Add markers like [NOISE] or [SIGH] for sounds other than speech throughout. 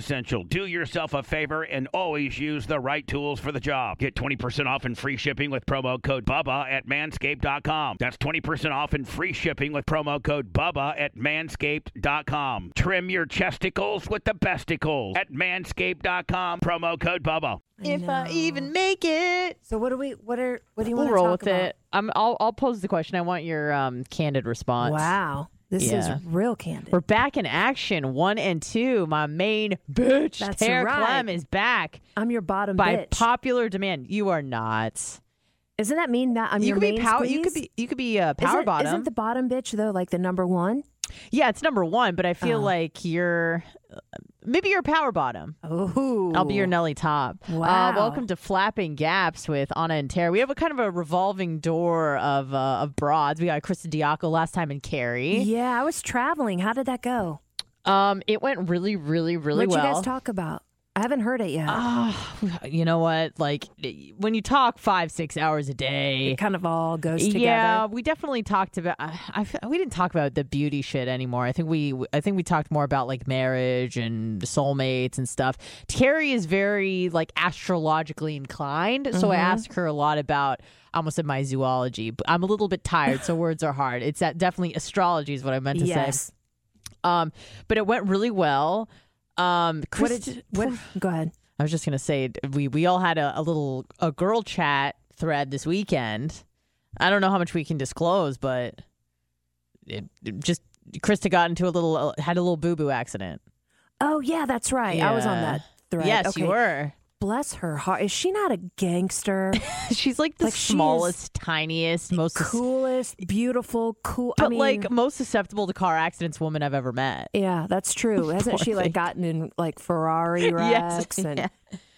essential. Do yourself a favor and always use the right tools for the job. Get 20% off and free shipping with promo code BUBBA at manscaped.com. That's 20% off and free shipping with promo code BUBBA at manscaped.com. Trim your chesticles with the besticles at manscaped.com. Promo code BUBBA. If I even make it. So what do we? What are? What do you We'll want to roll talk with about? it. I'm, I'll, I'll pose the question. I want your um, candid response. Wow, this Yeah. is real candid. We're back in action. One and two. My main bitch, That's Tara right. Clem, is back I'm your bottom bitch. by bitch. popular demand. You are not. Isn't that mean that I'm you your could be main power. You could be. You could be uh, a power isn't, bottom. Isn't the bottom bitch though like the number one? yeah, it's number one. But I feel Oh. like you're. Uh, Maybe you're a power bottom. Oh, I'll be your Nelly top. Uh, Wow. welcome to Flapping Gaps with Anna and Tara. We have a kind of a revolving door of uh, of broads. We got Krista Diaco last time and Carrie. Yeah, I was traveling. How did that go? Um, it went really, really, really well. What'd well. you guys talk about? I haven't heard it yet. Ah, you know what? Like when you talk five, six hours a day. it kind of all goes together. Yeah, we definitely talked about. I, I- we didn't talk about the beauty shit anymore. I think we, I think we talked more about like marriage and soulmates and stuff. Carrie is very like astrologically inclined, so Mm-hmm. I asked her a lot about. I almost said my zoology, but I'm a little bit tired, so [LAUGHS] words are hard. It's that definitely astrology is what I meant to say. Um, but it went really well. Um, What Chris, did? What? Go ahead. I was just gonna say we we all had a, a little a girl chat thread this weekend. I don't know how much we can disclose, but it, it just Krista got into a little had a little boo boo accident. Oh yeah, that's right. I was on that thread. Yes, okay. you were. Bless her heart. Is she not a gangster? [LAUGHS] She's like the Like, smallest, tiniest, most sus- coolest, beautiful, cool. but I mean, like most susceptible to car accidents woman I've ever met. yeah, that's true. [LAUGHS] Hasn't she thing. like gotten in like Ferrari [LAUGHS] wrecks Yes, and yeah.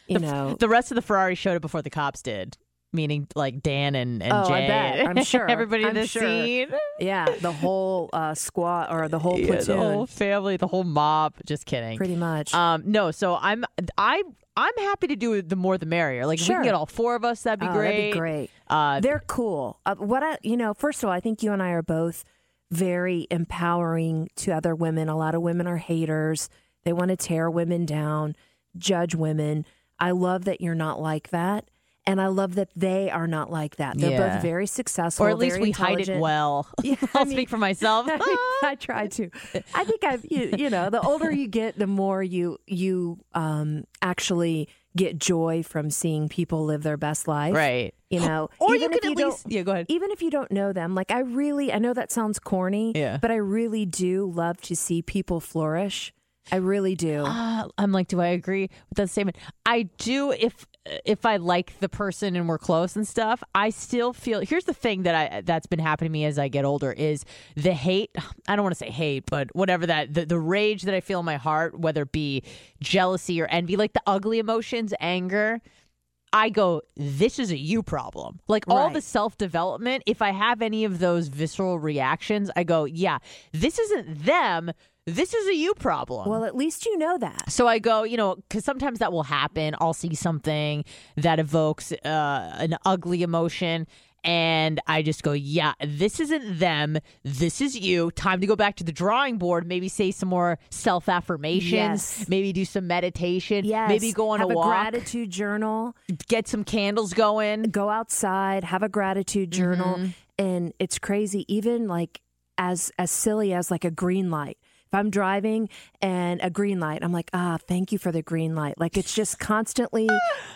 you The know? The rest of the Ferrari showed it before the cops did. Meaning like Dan and, and Oh, I Jay. bet. I'm sure. Everybody in the sure. scene. yeah, the whole uh, squad or the whole Yeah, the whole family, the whole mob. Just kidding. pretty much. Um, no, so I'm I I'm happy to do. The more the merrier. Like if we can get all four of us, that'd be Oh, great. That'd be great. Uh, They're cool. Uh, what I, you know, first of all, I think you and I are both very empowering to other women. A lot of women are haters. They want to tear women down, judge women. I love that you're not like that. And I love that they are not like that. They're Yeah. both very successful. or at least we hide it well. [LAUGHS] [LAUGHS] Yeah, I I'll mean- speak for myself. [LAUGHS] I, mean, I try to. I think I've you, you know the older you get, the more you you um actually get joy from seeing people live their best life. right. You know, [GASPS] Or you if could at least yeah. Go ahead. even if you don't know them, like I really, I know that sounds corny, Yeah. but I really do love to see people flourish I really do. Uh, [GASPS] I'm like, do I agree with that statement? I do if if I like the person and we're close and stuff. I still feel. Here's the thing that I that's been happening to me as I get older is the hate. [SIGHS] I don't want to say hate, but whatever that the, the rage that I feel in my heart, whether it be jealousy or envy, like the ugly emotions, anger. I go, this is a you problem. Like all the self development, if I have any of those visceral reactions, I go, yeah, this isn't them. This is a you problem. well, at least you know that. So I go, you know, because sometimes that will happen. I'll see something that evokes uh, an ugly emotion. And I just go, yeah, this isn't them. This is you. Time to go back to the drawing board. Maybe say some more self affirmations. Yes. Maybe do some meditation. Yes. Maybe go on have a walk. gratitude journal. get some candles going. Go outside. Have a gratitude journal. Mm-hmm. And it's crazy. Even like as as silly as like a green light. If I'm driving and a green light, I'm like, ah, thank you for the green light. Like it's just constantly.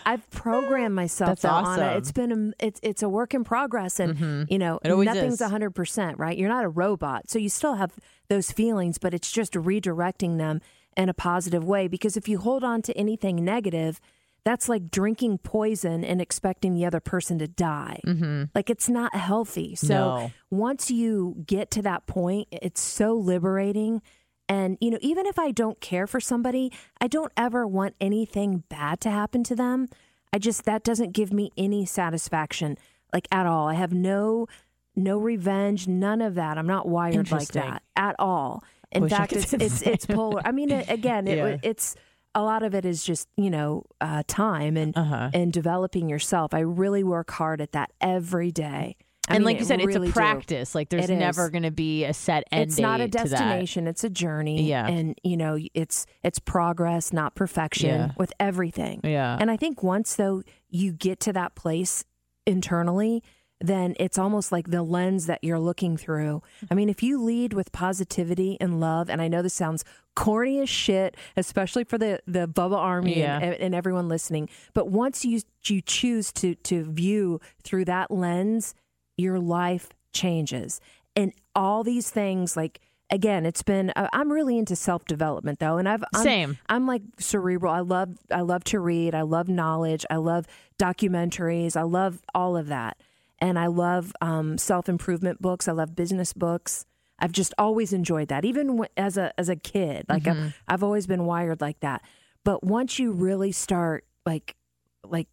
I've programmed myself That's on it. awesome. It's been a, it's it's a work in progress, and you know nothing's a hundred percent right. You're not a robot, so you still have those feelings, but it's just redirecting them in a positive way. Because if you hold on to anything negative, that's like drinking poison and expecting the other person to die. Mm-hmm. Like it's not healthy. So No. once you get to that point, it's so liberating. And, you know, even if I don't care for somebody, I don't ever want anything bad to happen to them. I just, that doesn't give me any satisfaction, like at all. I have no, no revenge, none of that. I'm not wired like that at all. In Wish fact, it's, it's, it's polar. I mean, it- again, it, [LAUGHS] Yeah. it's, a lot of it is just, you know, uh, time and, Uh-huh. and developing yourself. I really work hard at that every day. I and mean, like you said, really it's a practice. Like there's It never going to be a set end It's not a date to that. destination; it's a journey. Yeah. and you know, it's it's progress, not perfection, Yeah. with everything. Yeah. And I think once though you get to that place internally, then it's almost like the lens that you're looking through. I mean, if you lead with positivity and love, and I know this sounds corny as shit, especially for the the Bubba Army Yeah. and, and everyone listening, but once you you choose to to view through that lens, your life changes, and all these things like. Again, it's been. Uh, I'm really into self development though, and I've I'm, Same. I'm like cerebral. I love I love to read. I love knowledge. I love documentaries. I love all of that. And I love um, self improvement books. I love business books. I've just always enjoyed that, even as a as a kid. Like I've, I've always been wired like that. But once you really start like like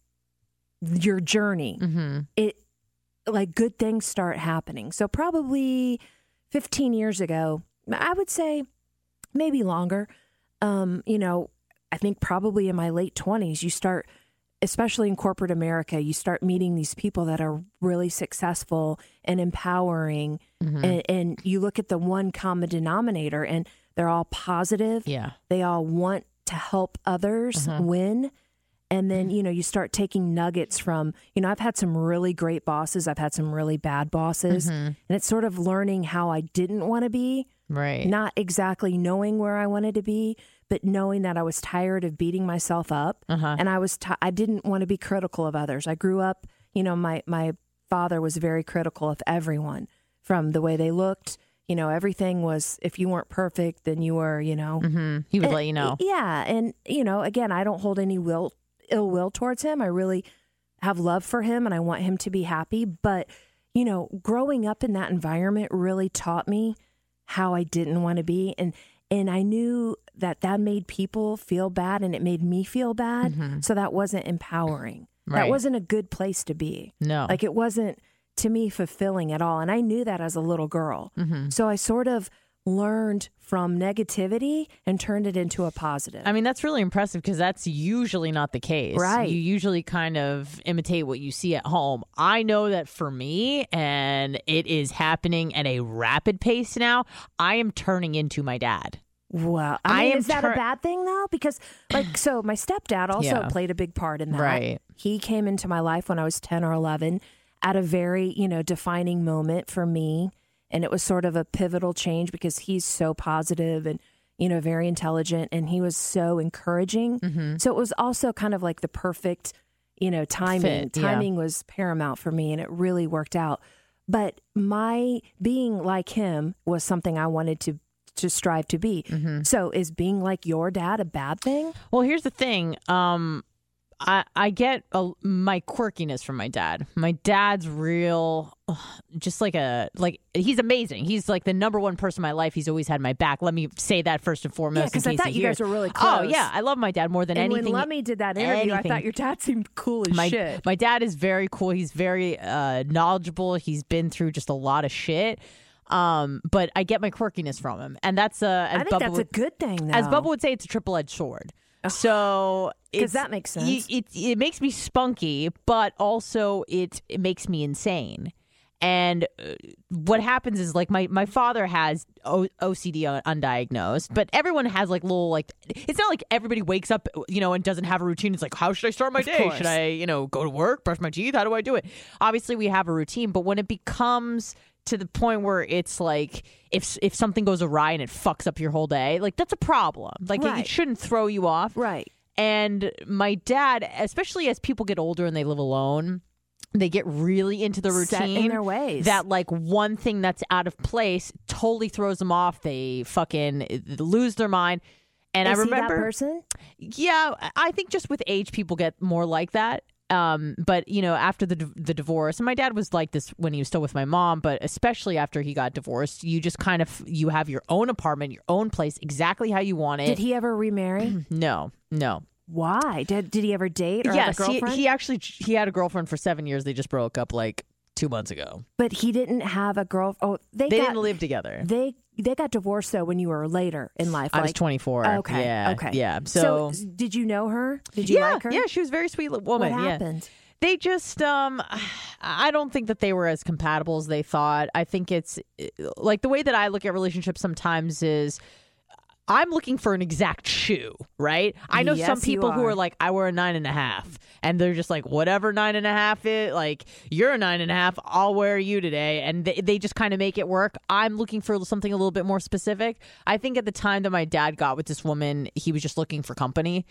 your journey, Mm-hmm. it like good things start happening. So probably 15 years ago, I would say maybe longer. Um, you know, I think probably in my late 20s, you start especially in corporate America, you start meeting these people that are really successful and empowering and, and you look at the one common denominator and they're all positive. Yeah. They all want to help others win. And then, you know, you start taking nuggets from, you know, I've had some really great bosses, I've had some really bad bosses. And it's sort of learning how I didn't want to be, Right. not exactly knowing where I wanted to be, but knowing that I was tired of beating myself up. Uh-huh. And I was, ti I didn't want to be critical of others. I grew up, you know, my, my father was very critical of everyone from the way they looked. You know, everything was, if you weren't perfect, then you were, you know, hmm He would and- let you know. Yeah, and you know, again, I don't hold any will ill will towards him. I really have love for him and I want him to be happy, but you know, growing up in that environment really taught me how I didn't want to be and and I knew that that made people feel bad and it made me feel bad, so that wasn't empowering. That wasn't a good place to be. No. Like it wasn't to me fulfilling at all. And I knew that as a little girl. Mm-hmm. So I sort of learned from negativity and turned it into a positive. I mean, that's really impressive because that's usually not the case. Right. You usually kind of imitate what you see at home. I know that for me, and it is happening at a rapid pace now, I am turning into my dad. Well, I, I mean, am is that tur- a bad thing though? Because like, so my stepdad also Yeah. played a big part in that. Right. He came into my life when I was ten or eleven, at a very you know defining moment for me, and it was sort of a pivotal change because he's so positive and you know very intelligent, and he was so encouraging. Mm-hmm. So it was also kind of like the perfect, you know, timing. Fit, yeah. timing was paramount for me, and it really worked out. But my being like him was something I wanted to to strive to be. Mm-hmm. So is being like your dad a bad thing? Well, here's the thing. Um, I I get a, my quirkiness from my dad. My dad's real, ugh, just like a like he's amazing. He's like the number one person in my life. He's always had my back. Let me say that first and foremost. Yeah, in 'cause I thought you guys were really Oh yeah, I love my dad more than And anything. when Lemmy did that interview, anything. I thought your dad seemed cool as my shit. my dad is very cool. He's very uh, knowledgeable. He's been through just a lot of shit. Um, but I get my quirkiness from him, and that's uh, as I think Bubba that's a good thing, though. as Bubba would say, it's a triple edged sword. So it's- that makes sense. It, it makes me spunky, but also it, it makes me insane. And uh, what happens is like my, my father has o- OCD undiagnosed, but everyone has like little like it's not like everybody wakes up you know and doesn't have a routine. It's like how should I start my Of day? course. Should I you know go to work, brush my teeth? How do I do it? Obviously we have a routine, but when it becomes to the point where it's like if if something goes awry and it fucks up your whole day, like that's a problem. Like it- it, shouldn't throw you off. right. And my dad, especially as people get older and they live alone, they get really into the routine. Set in their ways. That like one thing that's out of place totally throws them off. They fucking eh, lose their mind. And Is I remember, person? yeah, I think just with age, people get more like that. Um, but you know, after the the divorce, and my dad was like this when he was still with my mom, but especially after he got divorced, you just kind of you have your own apartment, your own place, exactly how you want it. Did he ever remarry? [CLEARS THROAT] no, no, Why? Did Did he ever date or yes, have a he, he actually he had a girlfriend for seven years. They just broke up like two months ago. but he didn't have a girl. Oh, they, They got, didn't live together. They they got divorced though when you were later in life. I was 24. Okay. Yeah. Okay. Yeah. So, s- did you know her? Did you yeah, like her? yeah, she was a very sweet li- What woman. yeah. happened? They just um I don't think that they were as compatible as they thought. I think it's like the way that I look at relationships sometimes is I'm looking for an exact shoe, right? I know some Yes, you people who are. are like, I wear a nine and a half, and they're just like, whatever nine and a half is, like, you're a nine and a half, I'll wear you today. And they, they just kind of make it work. I'm looking for something a little bit more specific. I think at the time that my dad got with this woman, he was just looking for company.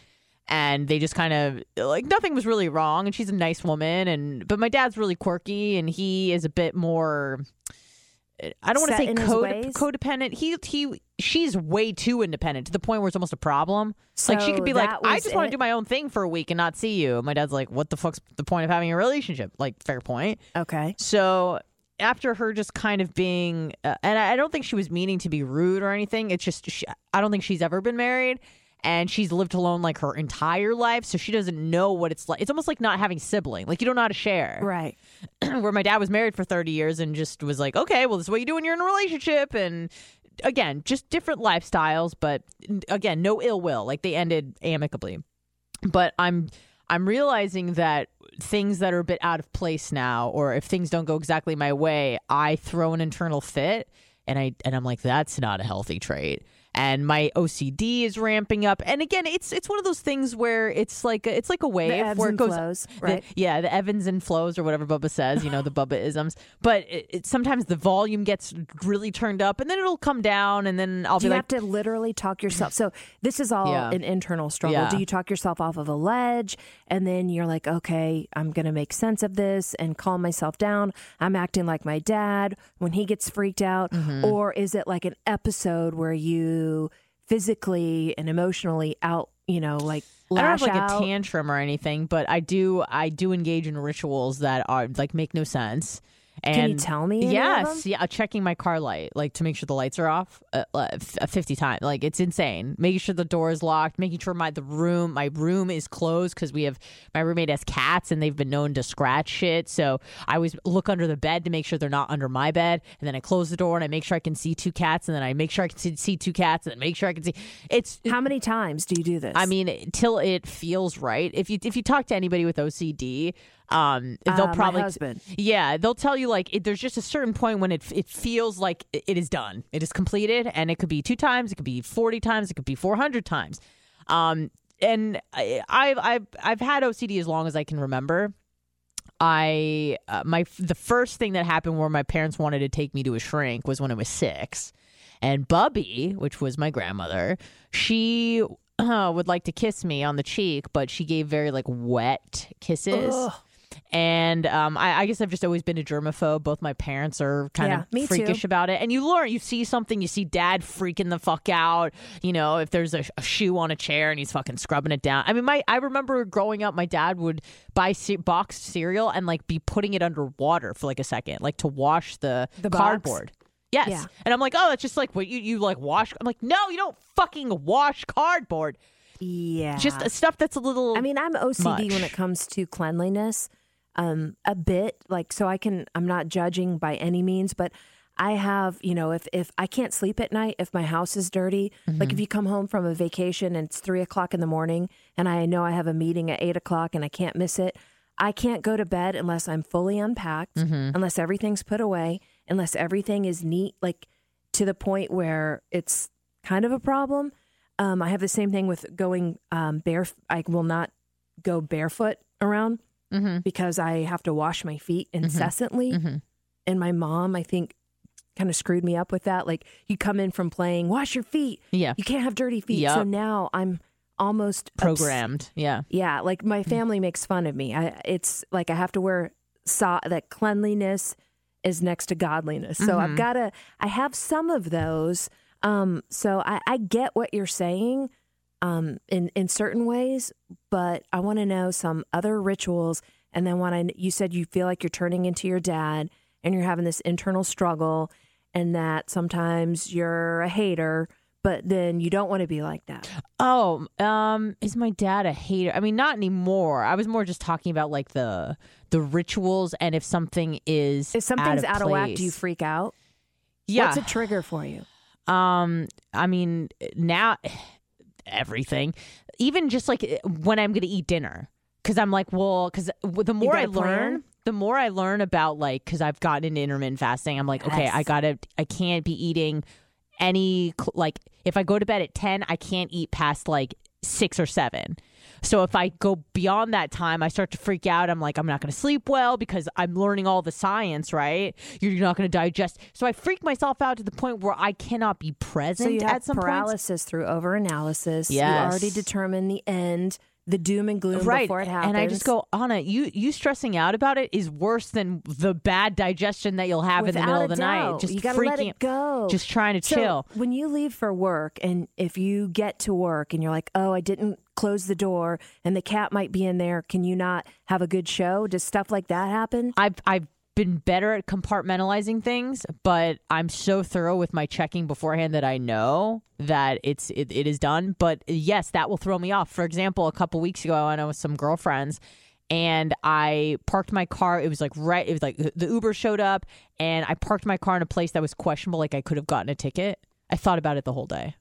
And they just kind of like nothing was really wrong, and she's a nice woman, and but my dad's really quirky, and he is a bit more. I don't want to say code, codependent. He he she's way too independent to the point where it's almost a problem. like she could be like, I just want to do my own thing for a week and not see you. My dad's like, what the fuck's the point of having a relationship? Like, fair point. Okay. So after her just kind of being, uh, and I don't think she was meaning to be rude or anything. It's just she, I don't think she's ever been married. And she's lived alone like her entire life, so she doesn't know what it's like. It's almost like not having sibling. Like you don't know how to share Right. [CLEARS THROAT] where my dad was married for 30 years and just was like, okay, well, this is what you do when you're in a relationship. And again, just different lifestyles, but again, no ill will. Like they ended amicably. But I'm I'm realizing that things that are a bit out of place now, or if things don't go exactly my way, I throw an internal fit and I and I'm like, that's not a healthy trait. And my OCD is ramping up. And again, it's it's one of those things where it's like a, it's like a wave where it goes flows, the- right? yeah, the Evans and flows or whatever Bubba says, you know, the Bubba isms. But it, it, sometimes the volume gets really turned up and then it'll come down and then I'll Do be you like, have to literally talk yourself? So this is all Yeah. an internal struggle. Yeah. Do you talk yourself off of a ledge, and then you're like, okay, I'm gonna make sense of this and calm myself down? I'm acting like my dad when he gets freaked out, Mm-hmm. or is it like an episode where you physically and emotionally out, you know, like I don't have like out? a tantrum or anything, but I do I do engage in rituals that are like make no sense. And Can you tell me? Yes, yeah, checking my car light, like to make sure the lights are off, uh, uh, f- uh, fifty times. Like it's insane. Making sure the door is locked, making sure my the room, my room is closed because we have my roommate has cats and they've been known to scratch shit. So I always look under the bed to make sure they're not under my bed, and then I close the door and I make sure I can see two cats, and then I make sure I can see, see two cats, and then make sure I can see. It's How many times do you do this? I mean, till it feels right. If you if you talk to anybody with OCD, um, Uh, they'll my probably husband. yeah, they'll tell you like it, there's just a certain point when it it feels like it is done, it is completed, and it could be two times, it could be forty times, it could be four hundred times. Um, and I, I've I've I've had OCD as long as I can remember. I uh, my the first thing that happened where my parents wanted to take me to a shrink was when I was six, and Bubby, which was my grandmother, she uh, [CLEARS THROAT] would like to kiss me on the cheek, but she gave very like wet kisses. And um, I, I guess I've just always been a germaphobe. Both my parents are kind Yeah, of me too. freakish about it. And you learn, you see something, you see dad freaking the fuck out. You know, if there's a, a shoe on a chair and he's fucking scrubbing it down. I mean, my I remember growing up, my dad would buy ce- boxed cereal and like be putting it under water for like a second, like to wash the, The box? cardboard. Yes. Yeah. And I'm like, oh, that's just like what you, you like wash. I'm like, no, you don't fucking wash cardboard. Yeah. Just stuff that's a little. I mean, I'm OCD when it comes to cleanliness, um, a bit like so. I can. I'm not judging by any means, but I have, you know, if if I can't sleep at night, if my house is dirty, like Mm-hmm. if you come home from a vacation and it's three o'clock in the morning, and I know I have a meeting at eight o'clock and I can't miss it, I can't go to bed unless I'm fully unpacked, Mm-hmm. unless everything's put away, unless everything is neat, like to the point where it's kind of a problem. Um, I have the same thing with going um, bare. I will not go barefoot around Mhm. because I have to wash my feet Mm-hmm. incessantly. And my mom, I think, kind of screwed me up with that. Like you come in from playing, wash your feet. Yeah. You can't have dirty feet. Yep. So now I'm almost programmed. Yeah. yeah, like my family makes fun of me. I, it's like I have to wear so that cleanliness is next to godliness. So I've got to. I have some of those. Um, so I, I get what you're saying, um, in in certain ways, but I want to know some other rituals. And then when I, you said you feel like you're turning into your dad, and you're having this internal struggle, and that sometimes you're a hater, but then you don't want to be like that. Oh, um, is my dad a hater? I mean, not anymore. I was more just talking about like the the rituals and if something is If something's out out of, of whack, do you freak out? Yeah. What's a trigger for you? Um, I mean, now everything, even just like eh, when I'm going to eat dinner, because I'm like, well, because the more I I a plan? learn, the more I learn about like, because I've gotten into intermittent fasting, I'm like, okay, I gotta, I can't be eating any like if I go to bed at ten, I can't eat past like six or seven. So if I go beyond that time, I start to freak out. I'm like, I'm not going to sleep well because I'm learning all the science, right? You're not going to digest. So I freak myself out to the point where I cannot be present So you have at some paralysis through overanalysis. Yes. You already determine the end, the doom and gloom Right, before it happens. and I just go, Anna, you you stressing out about it is worse than the bad digestion that you'll have in the middle of the night. Just you gotta freaking, let it go. just trying to So chill. When you leave for work, and if you get to work and you're like, "Oh, I didn't close the door, and the cat might be in there," can you not have a good show? Does stuff like that happen? I've I've been better at compartmentalizing things, but I'm so thorough with my checking beforehand that I know that it's it, it is done. But yes, that will throw me off. For example, a couple weeks ago, I went out with some girlfriends and I parked my car. It was like right. It was like the Uber showed up, and I parked my car in a place that was questionable. Like I could have gotten a ticket. I thought about it the whole day.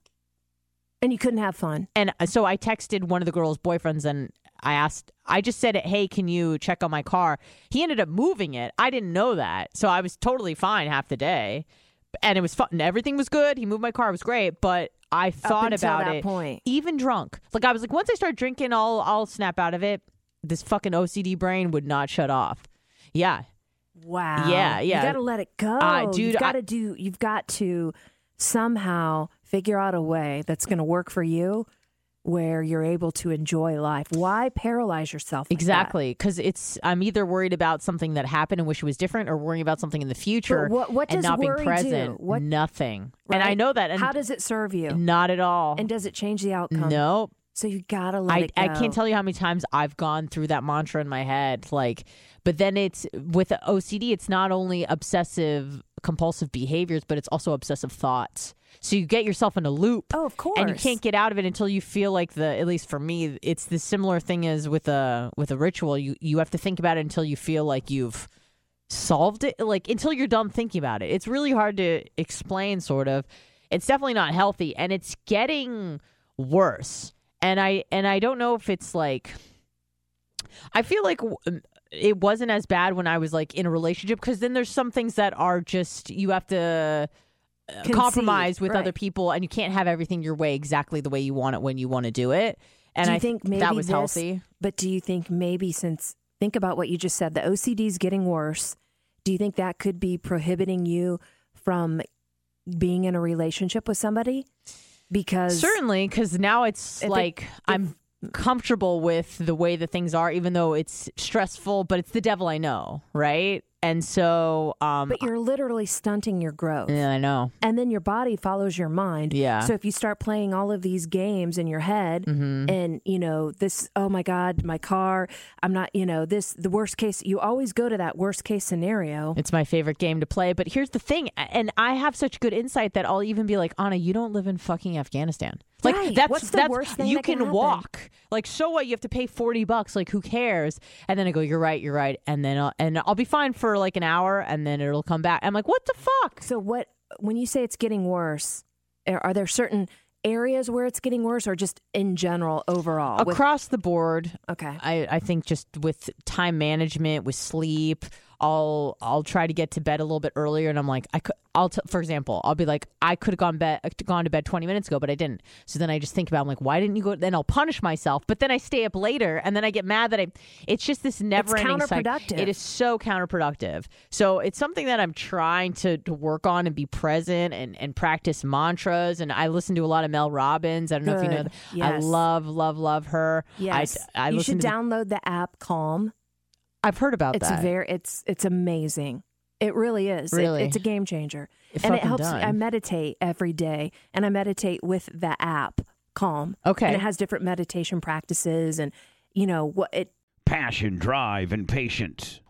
And you couldn't have fun. And uh, so I texted one of the girl's boyfriends and I asked, I just said, hey, can you check on my car? He ended up moving it. I didn't know that. So I was totally fine half the day. And it was fun. And everything was good. He moved my car. It was great. But I thought about that it. point. Even drunk. Like I was like, once I start drinking, I'll, I'll snap out of it. This fucking OCD brain would not shut off. Yeah. Wow. Yeah, yeah. You got to let it go. Uh, dude, you've got I- to do. You've got to somehow figure out a way that's going to work for you, where you're able to enjoy life. Why paralyze yourself? like? Exactly. Because it's, I'm either worried about something that happened and wish it was different or worrying about something in the future what- what and does not being worry do? present. What- Nothing. And I know that. And How does it serve you? Not at all. And does it change the outcome? Nope. So you gotta let I, it go. I can't tell you how many times I've gone through that mantra in my head. Like, but then it's with OCD, it's not only obsessive compulsive behaviors, but it's also obsessive thoughts. So you get yourself in a loop. Oh, of course. And you can't get out of it until you feel like the at least for me, it's the similar thing as with a with a ritual. You you have to think about it until you feel like you've solved it like until you're done thinking about it. It's really hard to explain sort of. It's definitely not healthy and it's getting worse. And I and I don't know if it's like I feel like w- it wasn't as bad when I was like in a relationship because then there's some things that are just you have to Uh, Concede, compromise with right. other people and you can't have everything your way exactly the way you want it when you want to do it. And do I think maybe that was this- healthy. But do you think maybe since think about what you just said, the OCD is getting worse. Do you think that could be prohibiting you from being in a relationship with somebody? Because Certainly, because now it's it- like if I'm comfortable with the way that things are, even though it's stressful. But it's the devil I know, right? And so, um, But you're literally stunting your growth. yeah, I know. And then your body follows your mind. Yeah. So if you start playing all of these games in your head Mm-hmm. and, you know, this, oh my God, my car, I'm not, you know, this, the worst case, you always go to that worst case scenario. It's my favorite game to play. But here's the thing, and I have such good insight that I'll even be like, Anna, you don't live in fucking Afghanistan. Like Right. that's What's that's thing you that can can walk. Like so what? You have to pay forty bucks. Like who cares? And then I go, you're right, you're right. And then I'll, and I'll be fine for like an hour, and then it'll come back. I'm like, what the fuck? So what, when you say it's getting worse, are there certain areas where it's getting worse or just in general overall? With- Across the board, okay. I, I think just with time management, with sleep, I'll I'll try to get to bed a little bit earlier, and I'm like, I could, I'll t- for example, I'll be like, I could have gone bed gone to bed 20 minutes ago, but I didn't. So then I just think about, I'm like, why didn't you go? Then I'll punish myself, but then I stay up later, and then I get mad that I. It's just this never ending cycle. counterproductive. It is so counterproductive. So it's something that I'm trying to, to work on and be present and and practice mantras. And I listen to a lot of Mel Robbins. I don't know if you know. Good. that. I love love love her. Yes. I, I you should to the- download the app Calm. I've heard about It's that. very it's it's amazing. It really is. It- Really? it's a game changer. It and it helps done. I meditate every day and I meditate with the app Calm. Okay. And it has different meditation practices and you know what it Passion, drive, and patience.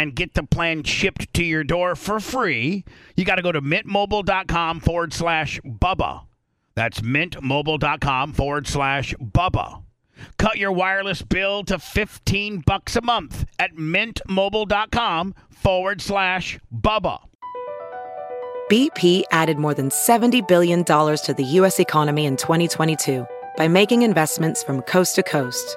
and get the plan shipped to your door for free, you got to go to mintmobile.com forward slash Bubba. That's mintmobile.com forward slash Bubba. Cut your wireless bill to 15 bucks a month at mintmobile.com forward slash Bubba. BP added more than $70 billion to the U.S. economy in 2022 by making investments from coast to coast.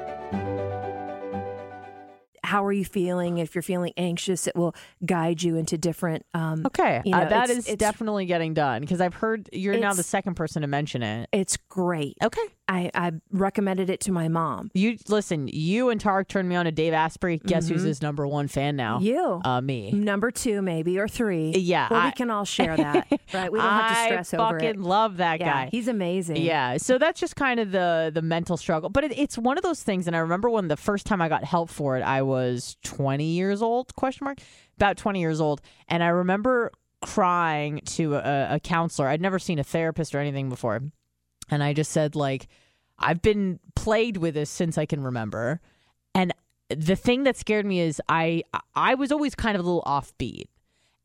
How are you feeling? If you're feeling anxious, it will guide you into different. Um, Okay, you uh, that it's- is it's- definitely getting done because I've heard you're now the second person to mention it. It's great. Okay, I, I recommended it to my mom. you listen. You and Tarek turned me on to Dave Asprey. Guess who's his number one fan now? Mm-hmm. You. uh, me. Number two, maybe, or three. Yeah, Well, I- we can all share that, [LAUGHS] right? We don't have to stress over it. I fucking love that yeah, guy. he's amazing. Yeah, so that's just kind of the the mental struggle, but it, it's one of those things. And I remember when the first time I got help for it, I was twenty years old? Question mark. About twenty years old, and I remember crying to a, a counselor. I'd never seen a therapist or anything before. And I just said, like, I've been plagued with this since I can remember. And the thing that scared me is I I was always kind of a little offbeat.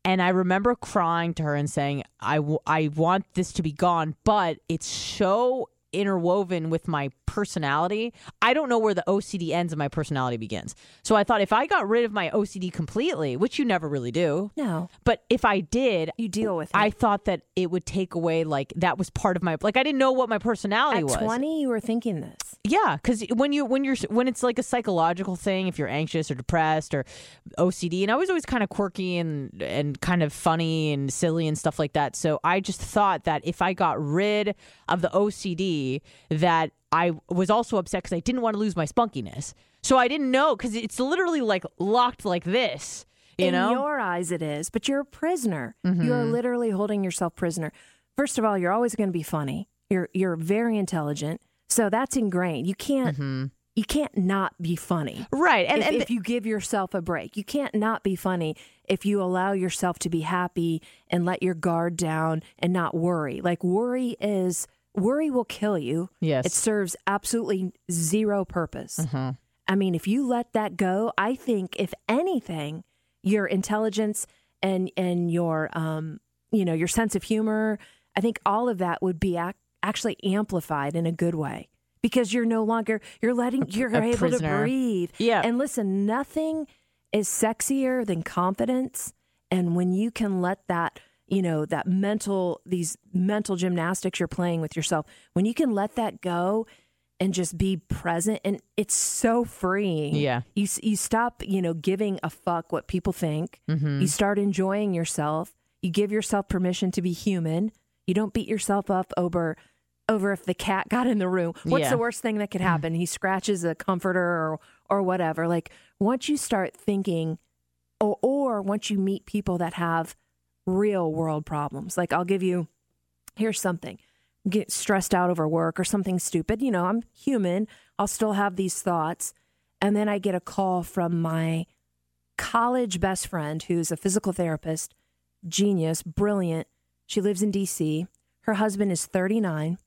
And I remember crying to her and saying, I, w- I want this to be gone, but it's so interwoven with my personality. I don't know where the OCD ends and my personality begins. So I thought if I got rid of my OCD completely, which you never really do, No, but if I did, you deal with it. I thought that it would take away like that was part of my like I didn't know what my personality At was. 20, you were thinking this. Yeah, because when you when you're when it's like a psychological thing, if you're anxious or depressed or OCD, and I was always kind of quirky and and kind of funny and silly and stuff like that. So I just thought that if I got rid of the OCD, that I was also upset because I didn't want to lose my spunkiness. So I didn't know because it's literally like locked like this. You In know, Mm-hmm. your eyes, it is, but you're a prisoner. You are literally holding yourself prisoner. First of all, you're always going to be funny. You're you're very intelligent, so that's ingrained. You can't you can't not be funny. Mm-hmm. right? And if, and if you give yourself a break, you can't not be funny if you allow yourself to be happy and let your guard down and not worry. Like worry is worry will kill you. Yes. It serves absolutely zero purpose. I mean, if you let that go, I think if anything, your intelligence and and your um you know your sense of humor, I think all of that would be ac- actually amplified in a good way because you're no longer you're letting you're a able to breathe. Yeah. And listen, nothing is sexier than confidence, and when you can let that you know that mental these mental gymnastics you're playing with yourself when you can let that go and just be present and it's so freeing. Yeah. you you stop you know giving a fuck what people think. Mm-hmm. you start enjoying yourself. You give yourself permission to be human. You don't beat yourself up over over if the cat [LAUGHS] got in the room. What's Yeah. the worst thing that could happen? He scratches a comforter or or whatever. Like once you start thinking or, or once you meet people that have real world problems. Like i'll give you here's something. Get stressed out over work or something stupid. You know i'm human. I'll still have these thoughts. And then i get a call from my college best friend who's a physical therapist genius brilliant. She lives in dc her husband is 39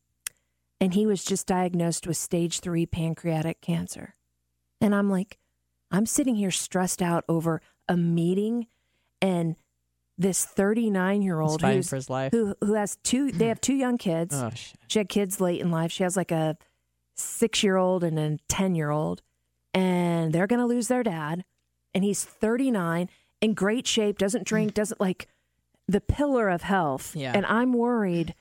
and he was just diagnosed with stage 3 pancreatic cancer. And i'm like i'm sitting here stressed out over a meeting and this 39 year old fighting for his life. who who has two they have two young kids. Oh, she had kids late in life. She has like a six year old and a 10 year old and they're going to lose their dad and he's 39 in great shape doesn't drink mm. doesn't like the pillar of health. Yeah. and i'm worried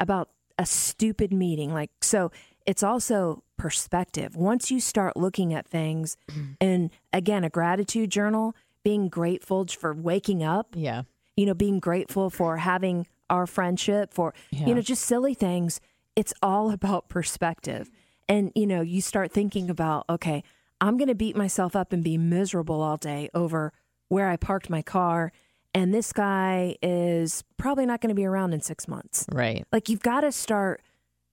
about a stupid meeting. Like so it's also perspective. Once you start looking at things [CLEARS THROAT] and again a gratitude journal being grateful for waking up yeah. You know, being grateful for having our friendship, for, Yeah. you know, just silly things. It's all about perspective. And, you know, you start thinking about, okay, I'm going to beat myself up and be miserable all day over where I parked my car. And this guy is probably not going to be around in six months. Right. Like, you've got to start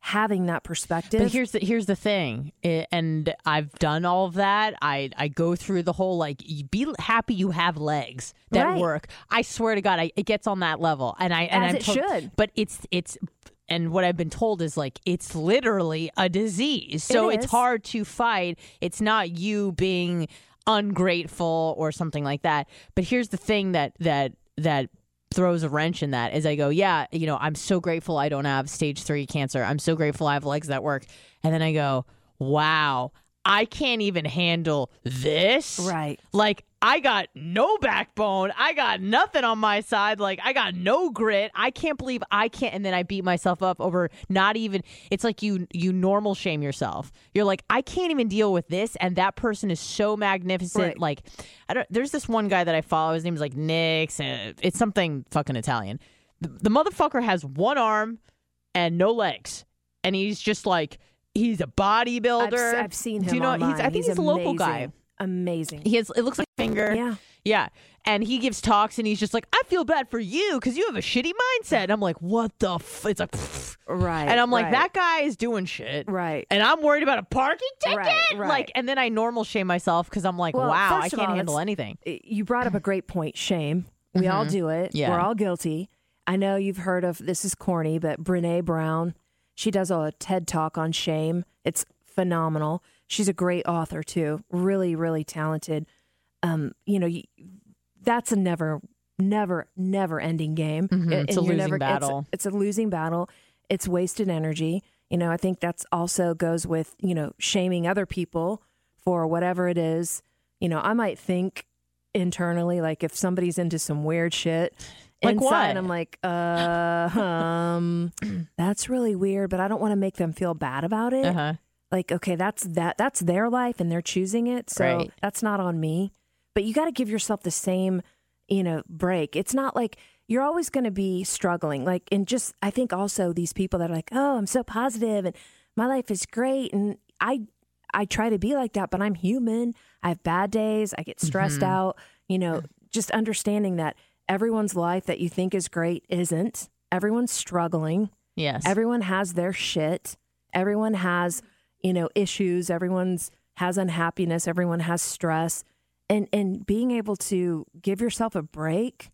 having that perspective. But here's the here's the thing, I- and I've done all of that. I I go through the whole like be happy you have legs that Right. work. I swear to God, I, it gets on that level, and I and As I'm it told- should. But it's it's. And what I've been told is like it's literally a disease. So It it's hard to fight. It's not you being ungrateful or something like that. But here's the thing that that that throws a wrench in that is I go, yeah, you know, I'm so grateful I don't have stage three cancer. I'm so grateful I have legs that work. And then I go, wow, I can't even handle this. Right. Like I got no backbone. I got nothing on my side. Like I got no grit. I can't believe I can't. And then I beat myself up over not even. It's like you you normal shame yourself. You're like I can't even deal with this. And that person is so magnificent. Right. Like I don't. There's this one guy that I follow. His name is like Nix. It's something fucking Italian. The, the motherfucker has one arm and no legs, and he's just like. He's a bodybuilder. I've, I've seen him. Do you know? Online. He's, I think he's, a local guy. amazing. He has. It looks like a finger. Yeah. Yeah. And he gives talks and he's just like, I feel bad for you because you have a shitty mindset. And I'm like, what the? F-? It's like, pfft. [LAUGHS] Right. and I'm like, right, that guy is doing shit. Right. And I'm worried about a parking ticket. Right, right. Like, and then I normal shame myself because I'm like, Well, wow, I can't all, handle anything. Eh, you brought up a great point shame We all mm-hmm. do it. Yeah. We're all guilty. I know you've heard of this is corny, but Brene Brown, she does a TED talk on shame. It's phenomenal. She's a great author too. Really, really talented. Um, you know, that's a never, never, never ending game. Mhm. And It's a losing it's- battle. It's, a losing battle. It's wasted energy. You know, I think that's also goes with you know shaming other people for whatever it is. You know, I might think internally like if somebody's into some weird shit Like inside what? I'm like, uh, [LAUGHS] um, that's really weird, but I don't want to make them feel bad about it. Uh-huh. Like, okay, that's that that's their life and they're choosing it, so Right. that's not on me. But you got to give yourself the same, you know, break. It's not like you're always going to be struggling. Like, and just I think also these people that are like, oh, I'm so positive and my life is great, and I I try to be like that, but I'm human. I have bad days. I get stressed Mm-hmm. out. You know, just understanding that everyone's life that you think is great isn't. Everyone's struggling. Yes. Everyone has their shit. Everyone has, you know, issues. Everyone's has unhappiness. Everyone has stress. And and being able to give yourself a break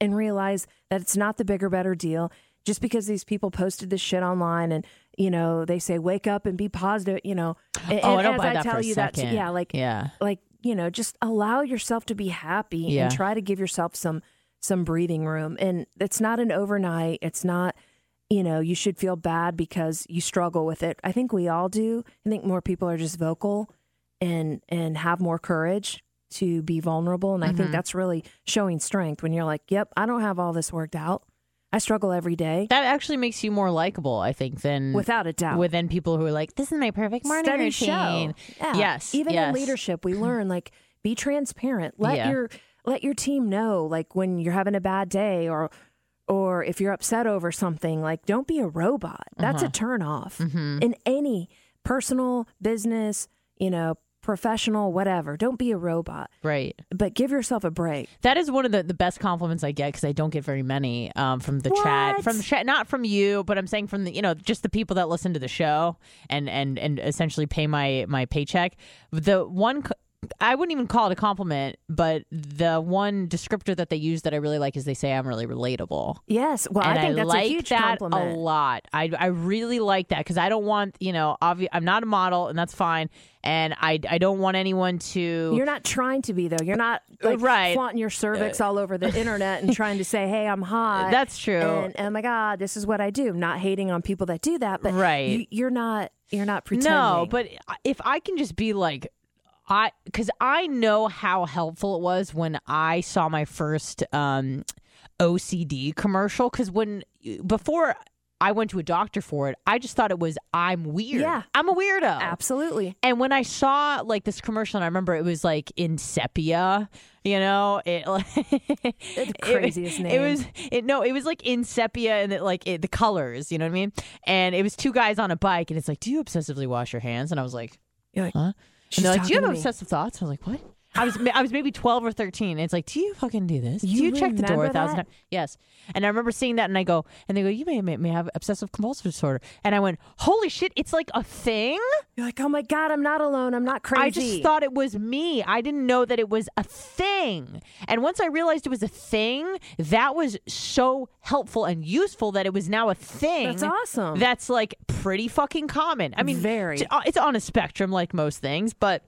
and realize that it's not the bigger better deal just because these people posted this shit online and you know they say wake up and be positive you know oh, and, oh, I and as buy I that tell you that yeah like yeah. like you know just allow yourself to be happy Yeah. and try to give yourself some some breathing room and it's not an overnight it's not you know you should feel bad because you struggle with it i think we all do i think more people are just vocal and and have more courage to be vulnerable and i Mm-hmm. think that's really showing strength when you're like yep i don't have all this worked out i struggle every day That actually makes you more likable, I think, than without a doubt within people who are like, "This is my perfect morning Studies routine." show. Yeah. Yes, Even yes. in leadership, we [CLEARS THROAT] learn like be transparent. Let Yeah. your let your team know like when you're having a bad day or or if you're upset over something. Like don't be a robot. That's a Uh-huh. turn off Mm-hmm. in any personal business. You know, professional, whatever. Don't be a robot, Right. but give yourself a break. That is one of the, the best compliments I get because I don't get very many um, from the chat, from the chat, not from you, but I'm saying from the you know just the people that listen to the show and and and essentially pay my my paycheck. The one. co- I wouldn't even call it a compliment, but the one descriptor that they use that I really like is they say I'm really relatable. Yes. Well, and I think that's like a huge that compliment. a lot. I I really like that because I don't want you know obvi- I'm not a model and that's fine, and I I don't want anyone to You're not trying to be though. You're not uh, like, Right. flaunting your cervix uh, all over the internet and [LAUGHS] trying to say, "Hey, I'm hot." That's true. And oh my god, this is what I do. Not hating on people that do that, but Right. you, you're not. You're not pretending. No, but if I can just be like, I because I know how helpful it was when I saw my first um, OCD commercial. Because when before I went to a doctor for it, I just thought it was I'm weird. Yeah. I'm a weirdo. absolutely. And when I saw like this commercial, and I remember it was like in sepia, you know, it The [LAUGHS] craziest it, name. It was it no, it was like in sepia and it, like it, the colors, you know what I mean? And it was two guys on a bike, and it's like, do you obsessively wash your hands? And I was like, like, huh? She's And they're like, do you have obsessive thoughts? I was like, what? I was I was maybe twelve or thirteen. It's like, do you fucking do this? You do you check the door a thousand that? times? Yes. And I remember seeing that, and I go, and they go, you may may, may have obsessive compulsive disorder. And I went, holy shit, it's like a thing. You're like, oh my god, I'm not alone. I'm not crazy. I just thought it was me. I didn't know that it was a thing. And once I realized it was a thing, that was so helpful and useful that it was now a thing. That's awesome. That's like pretty fucking common. I mean, Very. uh, It's on a spectrum like most things, but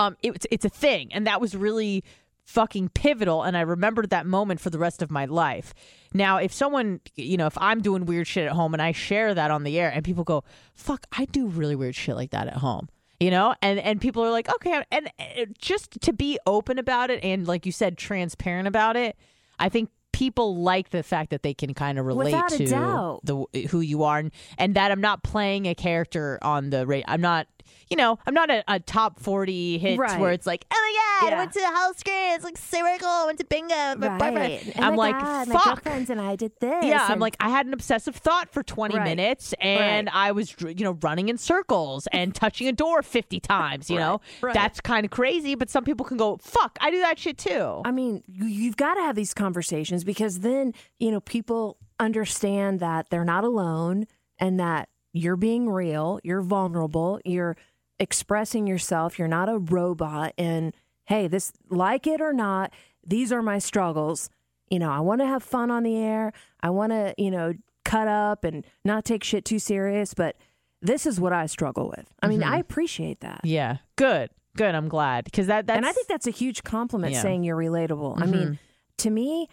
um, it's it's a thing, and that was really fucking pivotal and I remembered that moment for the rest of my life. Now, if someone, you know, if I'm doing weird shit at home and I share that on the air and people go, "Fuck, I do really weird shit like that at home." You know, and and people are like, "Okay," and just to be open about it and like you said transparent about it, I think people like the fact that they can kind of relate Without to the who you are and, and that I'm not playing a character on the rate. I'm not, you know, I'm not a, a top 40 hit Right. where it's like, oh my god, Yeah. I went to the house screen. It's like super cool. I went to bingo. My Right. Oh I'm my like, God, my fuck. girlfriends and I did this. Yeah, I'm like, I had an obsessive thought for 20 Right. minutes and. I was, you know, running in circles and [LAUGHS] touching a door 50 times, you know? That's kind of crazy, but some people can go, fuck, I do that shit too. I mean, you've got to have these conversations because then, you know, people understand that they're not alone and that you're being real, you're vulnerable, you're expressing yourself, you're not a robot. And hey, this, like it or not, these are my struggles. You know, I want to have fun on the air. I want to, you know, cut up and not take shit too serious, but this is what I struggle with. I mean, Mm-hmm. I appreciate that. Yeah. Good. Good. I'm glad because that that's and I think that's a huge compliment Yeah. Mm-hmm. saying you're relatable. I mean, to me,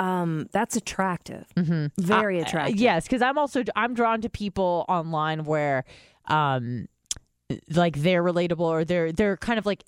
um, that's attractive. Very Uh, attractive. yes, because I'm also I'm drawn to people online where, um, like they're relatable or they're they're kind of like.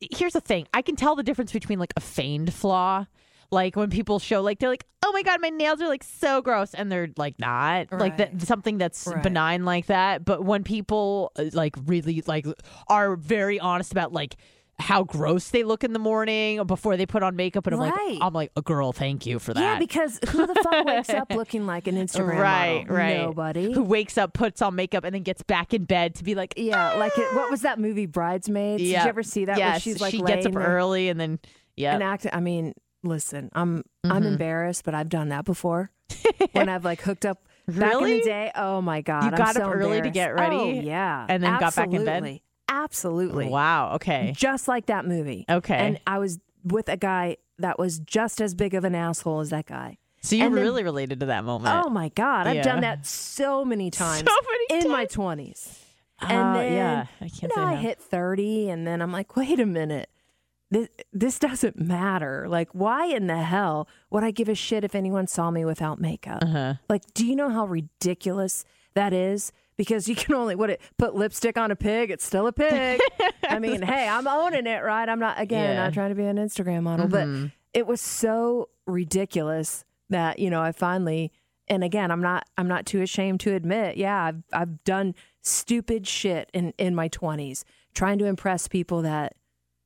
Here's the thing: I can tell the difference between like a feigned flaw. Like when people show, like they're like, "Oh my god, my nails are like so gross," and they're like not like that something that's Right. benign like that. But when people uh, like really like are very honest about like how gross they look in the morning before they put on makeup, and I'm Right. like, I'm like, a girl, thank you for that. Yeah, because who the fuck [LAUGHS] wakes up looking like an Instagram right, model? right. Nobody. Who wakes up, puts on makeup, and then gets back in bed to be like, yeah, like it, what was that movie Bridesmaids? Did you ever see that? Yes, where she's like she gets up there early and then yeah, and act. I mean, listen, I'm I'm Mhm. embarrassed, but I've done that before. [LAUGHS] when I've like hooked up back in Really? the day. Oh my god, You I'm got so up early to get ready? Oh yeah, And then got back in bed? Absolutely. Wow, okay, Just like that movie. okay. And I was with a guy that was just as big of an asshole as that guy. so you and then- really related to that moment. Oh my god, I've Yeah. done that so many [LAUGHS] times many in my twenties. And Uh, then yeah, I can't know, say I no. hit thirty, and then I'm like, wait a minute. This, this doesn't matter. Like, why in the hell would I give a shit if anyone saw me without makeup? Uh-huh. Like, do you know how ridiculous that is? Because you can only what it put lipstick on a pig. It's still a pig. I [LAUGHS] mean, hey, I'm owning it, right? I'm not again Yeah. not trying to be an Instagram model, Mhm. but it was so ridiculous that you know I finally. And again, I'm not I'm not too ashamed to admit, yeah, I've I've done stupid shit in in my 20s trying to impress people that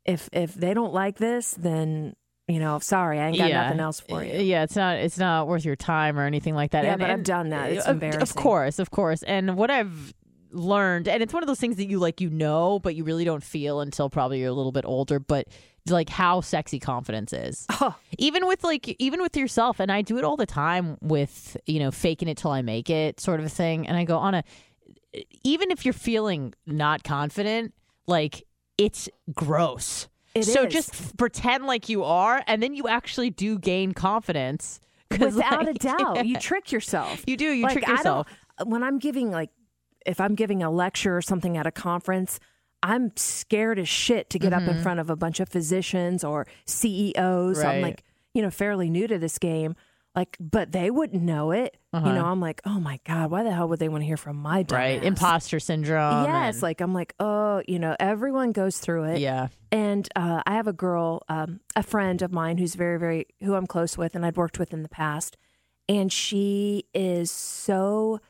if if they don't like this, then you know, sorry, I ain't got yeah. nothing else for you. Yeah, it's not it's not worth your time or anything like that. Yeah, and, but I've done that. It's uh, of- Of course, of course. And what I've learned, and it's one of those things that you like, you know, but you really don't feel until probably you're a little bit older. But like how sexy confidence is, [LAUGHS] Oh, even with like even with yourself. And I do it all the time with you know faking it till I make it sort of a thing. And I go on a even if you're feeling not confident, like it's gross. It so is. just pretend like you are, and then you actually do gain confidence. without a like, [LAUGHS] doubt, you trick yourself. You do. You like, trick yourself. when I'm giving like if I'm giving a lecture or something at a conference, I'm scared as shit to get up in front of a bunch of physicians or CEOs. I'm Mm-hmm. Like, you know, fairly new to this game. Like, but they wouldn't know it. Uh-huh. You know, I'm like, oh my God, why the hell would they want to hear from my dumb right imposter syndrome Yes, and- like I'm like, oh, you know, everyone goes through it. yeah And uh, I have a girl, um, a friend of mine who's very, very, who I'm close with and I'd worked with in the past. And she is so,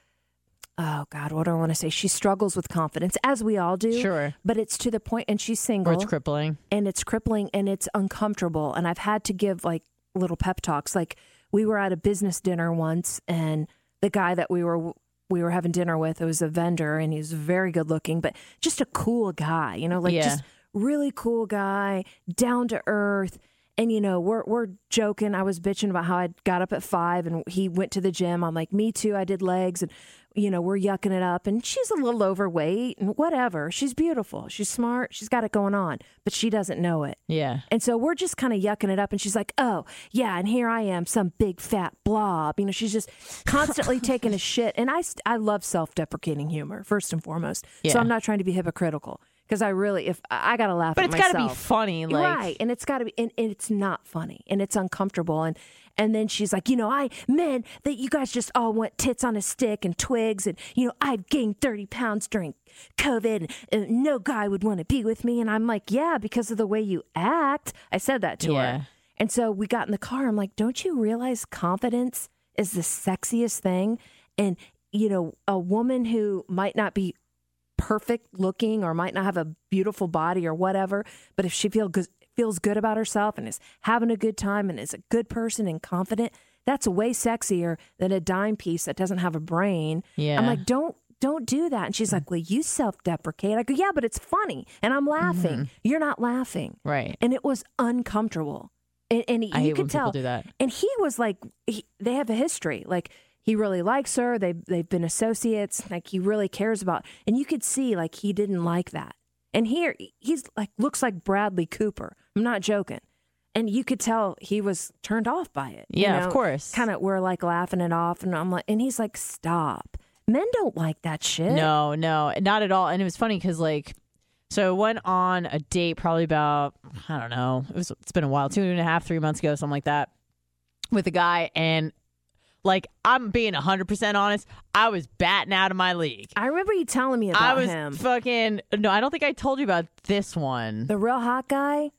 oh God, what do I want to say? She struggles with confidence, as we all do. Sure. But it's to the point, and she's or single, it's crippling and it's crippling and it's uncomfortable. And I've had to give like little pep talks. Like we were at a business dinner once, and the guy that we were we were having dinner with it was a vendor, and he was very good looking, but just a cool guy. You know, like Yeah. just really cool guy, down to earth. And you know, we're we're joking. I was bitching about how I got up at five and he went to the gym. I'm like, me too. I did legs, and you know, we're yucking it up. And she's a little overweight and whatever. She's beautiful. She's smart. She's got it going on, but she doesn't know it. yeah And so we're just kind of yucking it up. And she's like, oh, yeah. And here I am, some big fat blob. You know, she's just constantly [LAUGHS] taking a shit. And I, I love self deprecating humor, first and foremost. Yeah. So I'm not trying to be hypocritical because I really, if I got to laugh but it's got to be funny like right. And it's got to be, and, and it's not funny and it's uncomfortable. And, and then she's like, you know, I, men, that you guys just all want tits on a stick and twigs. And, you know, I've gained 30 pounds during COVID and, uh, no guy would want to be with me. And I'm like, yeah, because of the way you act. I said that to Yeah. her. And so we got in the car. I'm like, don't you realize confidence is the sexiest thing? And, you know, a woman who might not be perfect looking or might not have a beautiful body or whatever, but if she feel good, feels good about herself and is having a good time and is a good person and confident, that's way sexier than a dime piece that doesn't have a brain. Yeah. I'm like, don't don't do that. And she's like, well, you self-deprecate. I go, yeah, but it's funny, and I'm laughing. Mm-hmm. You're not laughing, right and it was uncomfortable. And, and I you could tell. do that And he was like, he, they have a history. Like he really likes her. They they've been associates. Like he really cares about. And you could see like he didn't like that. And here he's like looks like Bradley Cooper. I'm not joking. and you could tell he was turned off by it. Yeah, of course. Kind of, we're like laughing it off, and I'm like, and he's like, "Stop." Men don't like that shit. No, no, not at all. And it was funny because like, so I went on a date probably about I don't know. It was it's been a while, two and a half, three months ago, something like that, with a guy, and like I'm being hundred percent honest, I was batting out of my league. I remember you telling me about I was him. fucking no. I don't think I told you about this one. the real hot guy.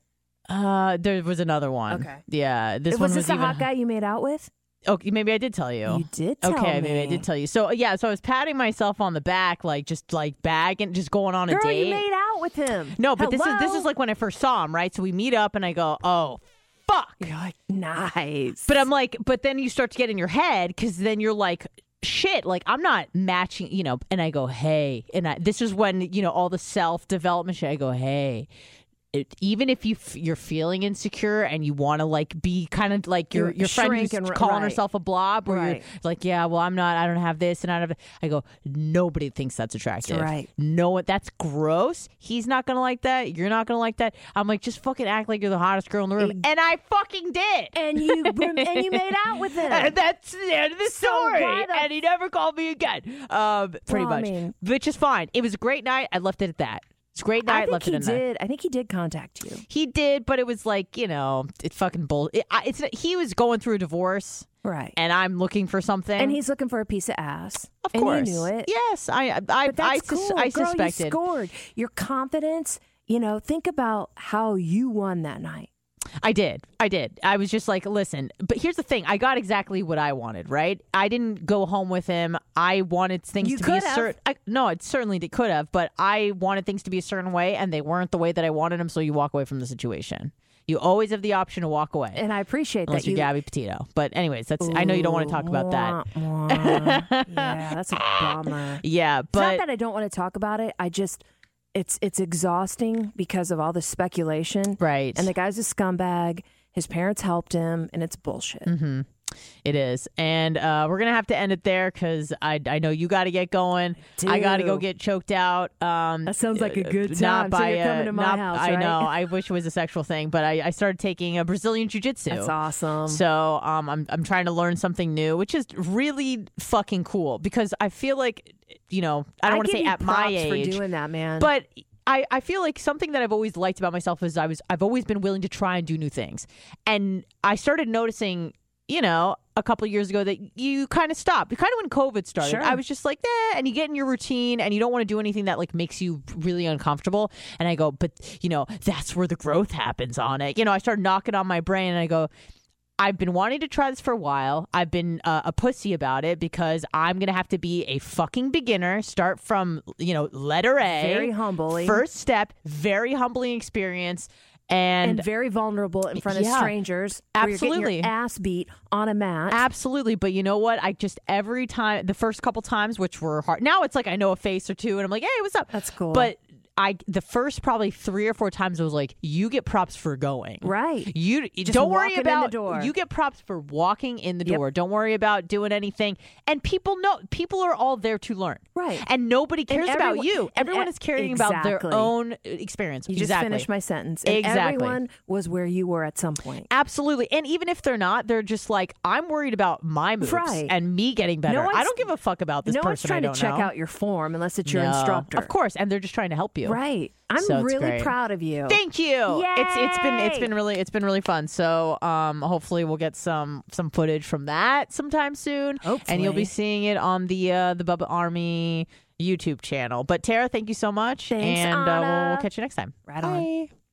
Uh, there was another one. Okay. Yeah, this was one this was the even. hot guy you made out with? Okay, maybe I did tell you. You did tell okay, me. maybe I did tell you. So yeah, so I was patting myself on the back, like just like bagging, just going on a Girl, date. you made out with him. No, but this is this is like when I first saw him, right? So we meet up and I go, "Oh, fuck." You're like nice. But I'm like, but then you start to get in your head cuz then you're like shit, like I'm not matching, you know, and I go, "Hey." And I, this is when, you know, all the self-development shit. I go, "Hey, it, even if you f- you're feeling insecure and you want to like be kind of like your your friend who's r- calling right. herself a blob, or Right. you're like, yeah, well, I'm not, I don't have this and I don't have. I go, nobody thinks that's attractive. right. No one, that's gross. He's not gonna like that. You're not gonna like that. I'm like, just fucking act like you're the hottest girl in the room, Ex- and I fucking did. and you [LAUGHS] and you made out with him. And that's the end of the So story. the and he never called me again. Um, pretty Well, I much, mean- which is fine. It was a great night. I left it at that. It's a great night. I think he it at that. did. I think he did contact you. He did, but it was like you know, it fucking bull. It, I, it's he was going through a divorce, Right. and I'm looking for something. And he's looking for a piece of ass. of and course you knew it. Yes, I, I, I, But that's I, cool. I Girl, suspected. You scored. Your confidence, you know, think about how you won that night. I did. I did. I was just like, listen, but here's the thing. I got exactly what I wanted, right? I didn't go home with him. I wanted things You to be a certain No, it certainly did, could have, but I wanted things to be a certain way and they weren't the way that I wanted them, so you walk away from the situation. You always have the option to walk away. And I appreciate Unless that you're you Gabby Petito. But anyways, that's I know you don't want to talk about that. Yeah, that's a [LAUGHS] bummer. Yeah, it's not but that I don't want to talk about it. I just it's it's exhausting because of all the speculation. right. And the guy's a scumbag. His parents helped him, and it's bullshit. Mm-hmm. It is, and uh, we're gonna have to end it there because I I know you got to get going. I got to go get choked out. Um, That sounds like a good uh, time. Not So by uh, to my not- house, I know. [LAUGHS] I wish it was a sexual thing, but I, I started taking a Brazilian jiu jitsu. That's awesome. So um, I'm I'm trying to learn something new, which is really fucking cool because I feel like you know I don't want to say at my age, for doing that, man. but I, I feel like something that I've always liked about myself is I was I've always been willing to try and do new things. And I started noticing, you know, a couple of years ago that you kind of stopped. You Kind of when COVID started. Sure. I was just like, eh, and you get in your routine and you don't want to do anything that like makes you really uncomfortable. And I go, but you know, that's where the growth happens on it. You know, I started knocking on my brain and I go, I've been wanting to try this for a while. I've been uh, a pussy about it because I'm gonna have to be a fucking beginner. Start from you know letter A. Very humbling. First step, very humbling experience, and, and very vulnerable in front of Yeah. strangers. where you're Absolutely. your ass beat on a mat. Absolutely, but you know what? I just every time the first couple times, which were hard. Now it's like I know a face or two, and I'm like, "Hey, what's up?" That's cool. But I the first probably three or four times I was like, "You get props for going." right. You Just don't worry walking in the about door. You get props for walking in the Yep. door. Don't worry about doing anything. And people know people are all there to learn. Right. And nobody cares about everyone- you. Everyone is caring about their own uh, experience. You just exactly. finished my sentence. And Exactly. everyone was where you were at some point. Absolutely. And even if they're not, they're just like, I'm worried about my moves Right. and me getting better. one's- I don't give a fuck about this no one's person trying I to don't check know. out your form unless it's your No. instructor. Of course. And they're just trying to help you. Right. I'm So really great. proud of you. Thank you. It's it's been it's Yay! been really it's been really fun. So um hopefully we'll get some some footage from that sometime soon. And you'll be seeing it on the uh the Bubba Army YouTube channel. But Tara, thank you so much. Thanks, and uh, we'll, we'll catch you next time. Right on. Bye.